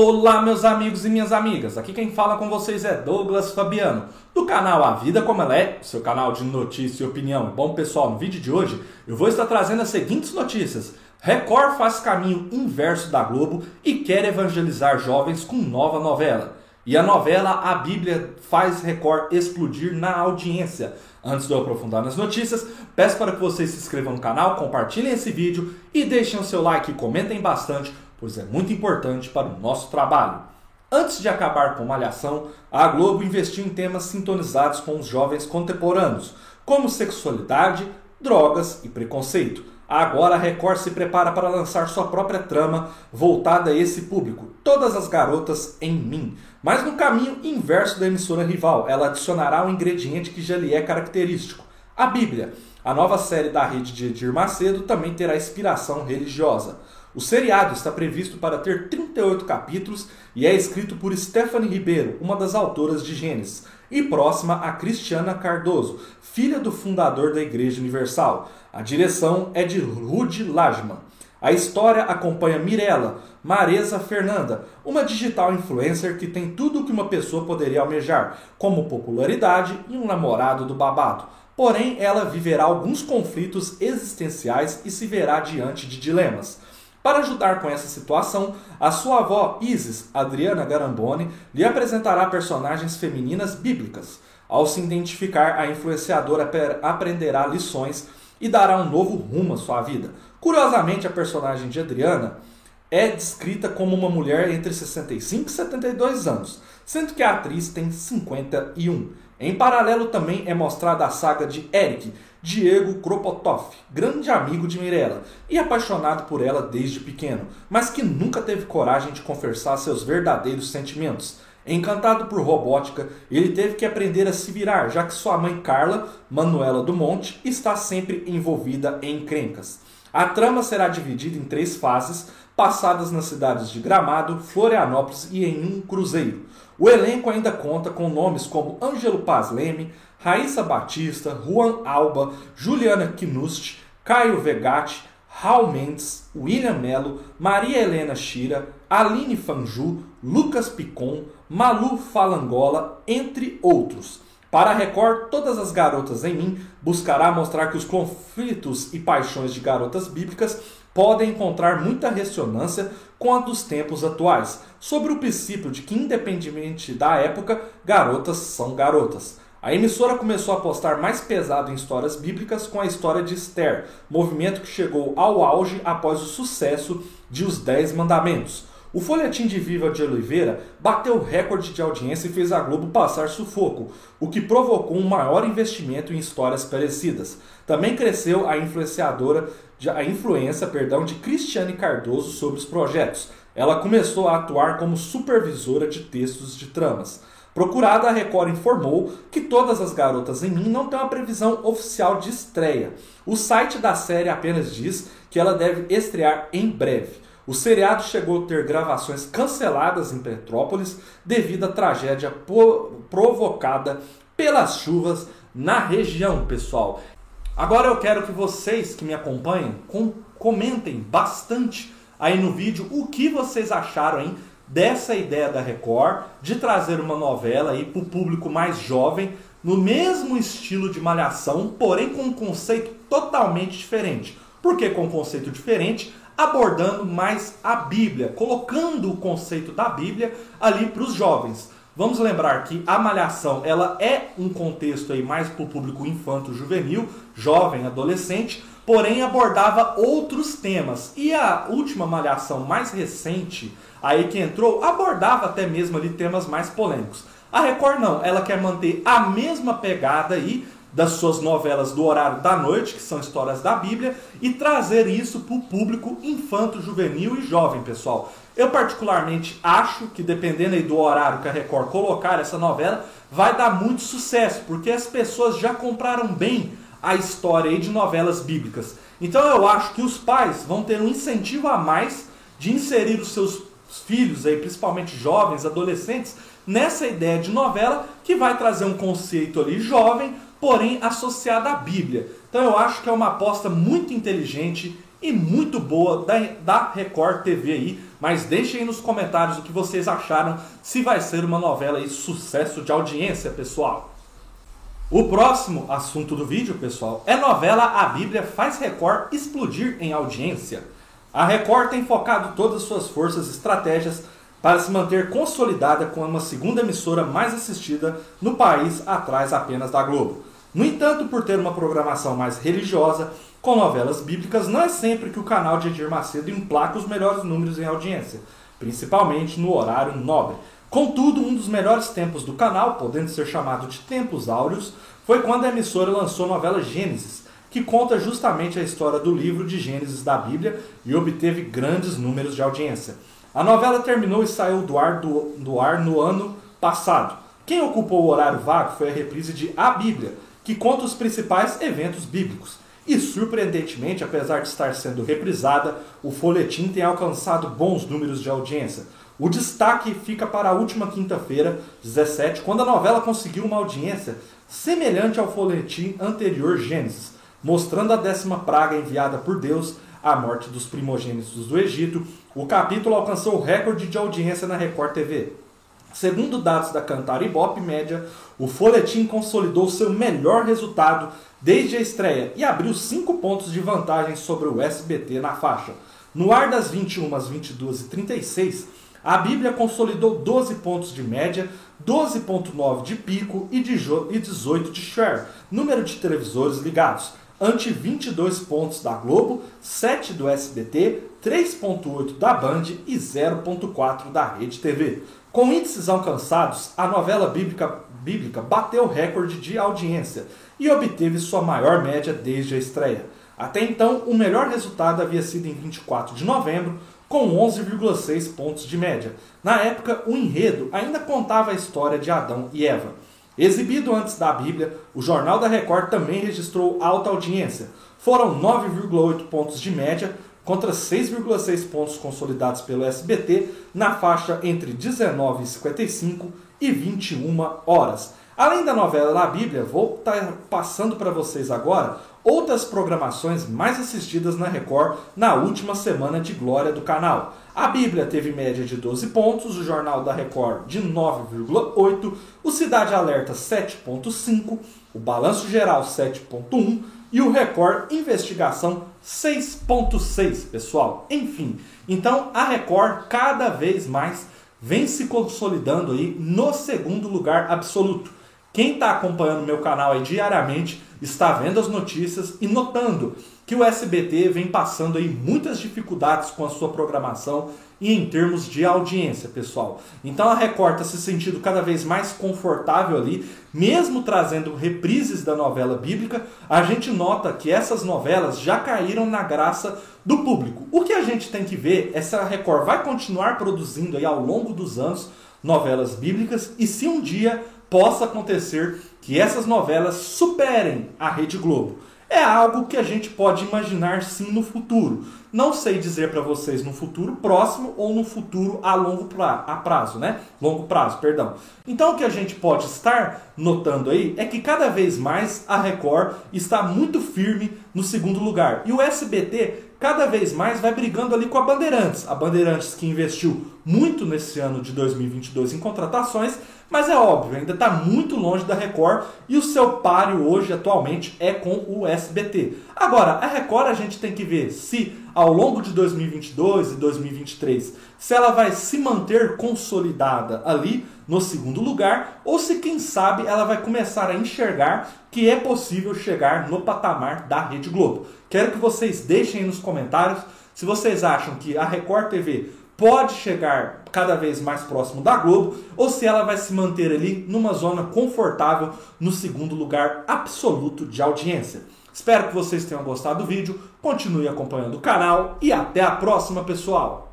Olá, meus amigos e minhas amigas. Aqui quem fala com vocês é Douglas Fabiano, do canal A Vida Como Ela É, seu canal de notícia e opinião. Bom, pessoal, no vídeo de hoje eu vou estar trazendo as seguintes notícias. Record faz caminho inverso da Globo e quer evangelizar jovens com nova novela. E a novela A Bíblia faz Record explodir na audiência. Antes de eu aprofundar nas notícias, peço para que vocês se inscrevam no canal, compartilhem esse vídeo e deixem o seu like e comentem bastante pois é muito importante para o nosso trabalho. Antes de acabar com Malhação, a Globo investiu em temas sintonizados com os jovens contemporâneos, como sexualidade, drogas e preconceito. Agora a Record se prepara para lançar sua própria trama voltada a esse público, Todas as Garotas em Mim. Mas no caminho inverso da emissora rival, ela adicionará um ingrediente que já lhe é característico: a Bíblia. A nova série da rede de Edir Macedo também terá inspiração religiosa. O seriado está previsto para ter 38 capítulos e é escrito por Stephanie Ribeiro, uma das autoras de Gênesis, e próxima a Cristiana Cardoso, filha do fundador da Igreja Universal. A direção é de Rudy Lajman. A história acompanha Mirella, Maresa Fernanda, uma digital influencer que tem tudo o que uma pessoa poderia almejar, como popularidade e um namorado do babado. Porém, ela viverá alguns conflitos existenciais e se verá diante de dilemas. Para ajudar com essa situação, a sua avó Isis, Adriana Garamboni, lhe apresentará personagens femininas bíblicas. Ao se identificar, a influenciadora aprenderá lições e dará um novo rumo à sua vida. Curiosamente, a personagem de Adriana é descrita como uma mulher entre 65 e 72 anos, sendo que a atriz tem 51. Em paralelo também é mostrada a saga de Eric, Diego Kropotov, grande amigo de Mirella e apaixonado por ela desde pequeno, mas que nunca teve coragem de confessar seus verdadeiros sentimentos. Encantado por robótica, ele teve que aprender a se virar, já que sua mãe Carla, Manuela do Monte, está sempre envolvida em crencas. A trama será dividida em três fases, passadas nas cidades de Gramado, Florianópolis e em um cruzeiro. O elenco ainda conta com nomes como Ângelo Paz Leme, Raíssa Batista, Juan Alba, Juliana Knust, Caio Vegatti, Raul Mendes, William Melo, Maria Helena Shira, Aline Fanju, Lucas Picon, Malu Falangola, entre outros. Para a Record, Todas as Garotas em Mim buscará mostrar que os conflitos e paixões de garotas bíblicas podem encontrar muita ressonância com a dos tempos atuais, sobre o princípio de que, independentemente da época, garotas são garotas. A emissora começou a apostar mais pesado em histórias bíblicas com a história de Esther, movimento que chegou ao auge após o sucesso de Os Dez Mandamentos. O folhetim de Viva de Oliveira bateu recorde de audiência e fez a Globo passar sufoco, o que provocou um maior investimento em histórias parecidas. Também cresceu a influenciadora a influência, perdão, de Cristiane Cardoso sobre os projetos. Ela começou a atuar como supervisora de textos de tramas. Procurada, a Record informou que Todas as Garotas em Mim não tem uma previsão oficial de estreia. O site da série apenas diz que ela deve estrear em breve. O seriado chegou a ter gravações canceladas em Petrópolis devido à tragédia provocada pelas chuvas na região, pessoal. Agora eu quero que vocês que me acompanham com comentem bastante aí no vídeo o que vocês acharam hein, dessa ideia da Record de trazer uma novela aí para o público mais jovem no mesmo estilo de Malhação, porém com um conceito totalmente diferente. Por que com um conceito diferente? Abordando mais a Bíblia, colocando o conceito da Bíblia ali para os jovens. Vamos lembrar que a malhação ela é um contexto aí mais para o público infanto juvenil, jovem, adolescente, porém abordava outros temas. E a última malhação mais recente aí que entrou abordava até mesmo ali temas mais polêmicos. A Record não, ela quer manter a mesma pegada aí, das suas novelas do horário da noite, que são histórias da Bíblia, e trazer isso para o público infanto, juvenil e jovem, pessoal. Eu particularmente acho que dependendo aí do horário que a Record colocar essa novela, vai dar muito sucesso, porque as pessoas já compraram bem a história aí de novelas bíblicas. Então eu acho que os pais vão ter um incentivo a mais de inserir os seus filhos aí, principalmente jovens, adolescentes, nessa ideia de novela que vai trazer um conceito ali jovem, porém associada à Bíblia. Então eu acho que é uma aposta muito inteligente e muito boa da, da Record TV aí mas deixem aí nos comentários o que vocês acharam, se vai ser uma novela aí sucesso de audiência, pessoal. O próximo assunto do vídeo, pessoal, é novela A Bíblia faz Record explodir em audiência. A Record tem focado todas suas forças e estratégias para se manter consolidada com uma segunda emissora mais assistida no país, atrás apenas da Globo. No entanto, por ter uma programação mais religiosa, com novelas bíblicas, não é sempre que o canal de Edir Macedo emplaca os melhores números em audiência, principalmente no horário nobre. Contudo, um dos melhores tempos do canal, podendo ser chamado de tempos áureos, foi quando a emissora lançou a novela Gênesis, que conta justamente a história do livro de Gênesis da Bíblia e obteve grandes números de audiência. A novela terminou e saiu do ar, do, do ar no ano passado. Quem ocupou o horário vago foi a reprise de A Bíblia, que conta os principais eventos bíblicos. E surpreendentemente, apesar de estar sendo reprisada, o folhetim tem alcançado bons números de audiência. O destaque fica para a última quinta-feira, 17, quando a novela conseguiu uma audiência semelhante ao folhetim anterior Gênesis, mostrando a décima praga enviada por Deus, a morte dos primogênitos do Egito. O capítulo alcançou o recorde de audiência na Record TV. Segundo dados da Cantar Ibope Média, o folhetim consolidou seu melhor resultado desde a estreia e abriu 5 pontos de vantagem sobre o SBT na faixa. No ar das 21 às 22 e 36, a Bíblia consolidou 12 pontos de média, 12.9 de pico e 18 de share, número de televisores ligados, ante 22 pontos da Globo, 7 do SBT, 3.8 da Band e 0.4 da Rede TV. Com índices alcançados, a novela bíblica, bíblica bateu o recorde de audiência e obteve sua maior média desde a estreia. Até então, o melhor resultado havia sido em 24 de novembro, com 11,6 pontos de média. Na época, o enredo ainda contava a história de Adão e Eva. Exibido antes da Bíblia, o Jornal da Record também registrou alta audiência. Foram 9,8 pontos de média, contra 6,6 pontos consolidados pelo SBT na faixa entre 19h55 e 21 horas. Além da novela da Bíblia, vou estar tá passando para vocês agora outras programações mais assistidas na Record na última semana de glória do canal. A Bíblia teve média de 12 pontos, o Jornal da Record de 9,8, o Cidade Alerta 7,5, o Balanço Geral 7,1 e o Record Investigação 6.6, pessoal. Enfim, então a Record cada vez mais vem se consolidando aí no segundo lugar absoluto. Quem está acompanhando meu canal aí diariamente está vendo as notícias e notando que o SBT vem passando aí muitas dificuldades com a sua programação e em termos de audiência, pessoal. Então a Record está se sentindo cada vez mais confortável ali, mesmo trazendo reprises da novela bíblica, a gente nota que essas novelas já caíram na graça do público. O que a gente tem que ver é se a Record vai continuar produzindo aí ao longo dos anos novelas bíblicas e se um dia possa acontecer que essas novelas superem a Rede Globo é algo que a gente pode imaginar sim no futuro. Não sei dizer para vocês no futuro próximo ou no futuro a longo pra, a prazo, né? Longo prazo, perdão. Então o que a gente pode estar notando aí é que cada vez mais a Record está muito firme no segundo lugar. E o SBT cada vez mais vai brigando ali com a Bandeirantes. A Bandeirantes que investiu muito nesse ano de 2022 em contratações, mas é óbvio, ainda está muito longe da Record e o seu páreo hoje, atualmente, é com o SBT. Agora, a Record a gente tem que ver se ao longo de 2022 e 2023, se ela vai se manter consolidada ali no segundo lugar ou se, quem sabe, ela vai começar a enxergar que é possível chegar no patamar da Rede Globo. Quero que vocês deixem aí nos comentários se vocês acham que a Record TV pode chegar cada vez mais próximo da Globo ou se ela vai se manter ali numa zona confortável no segundo lugar absoluto de audiência. Espero que vocês tenham gostado do vídeo, continue acompanhando o canal e até a próxima, pessoal!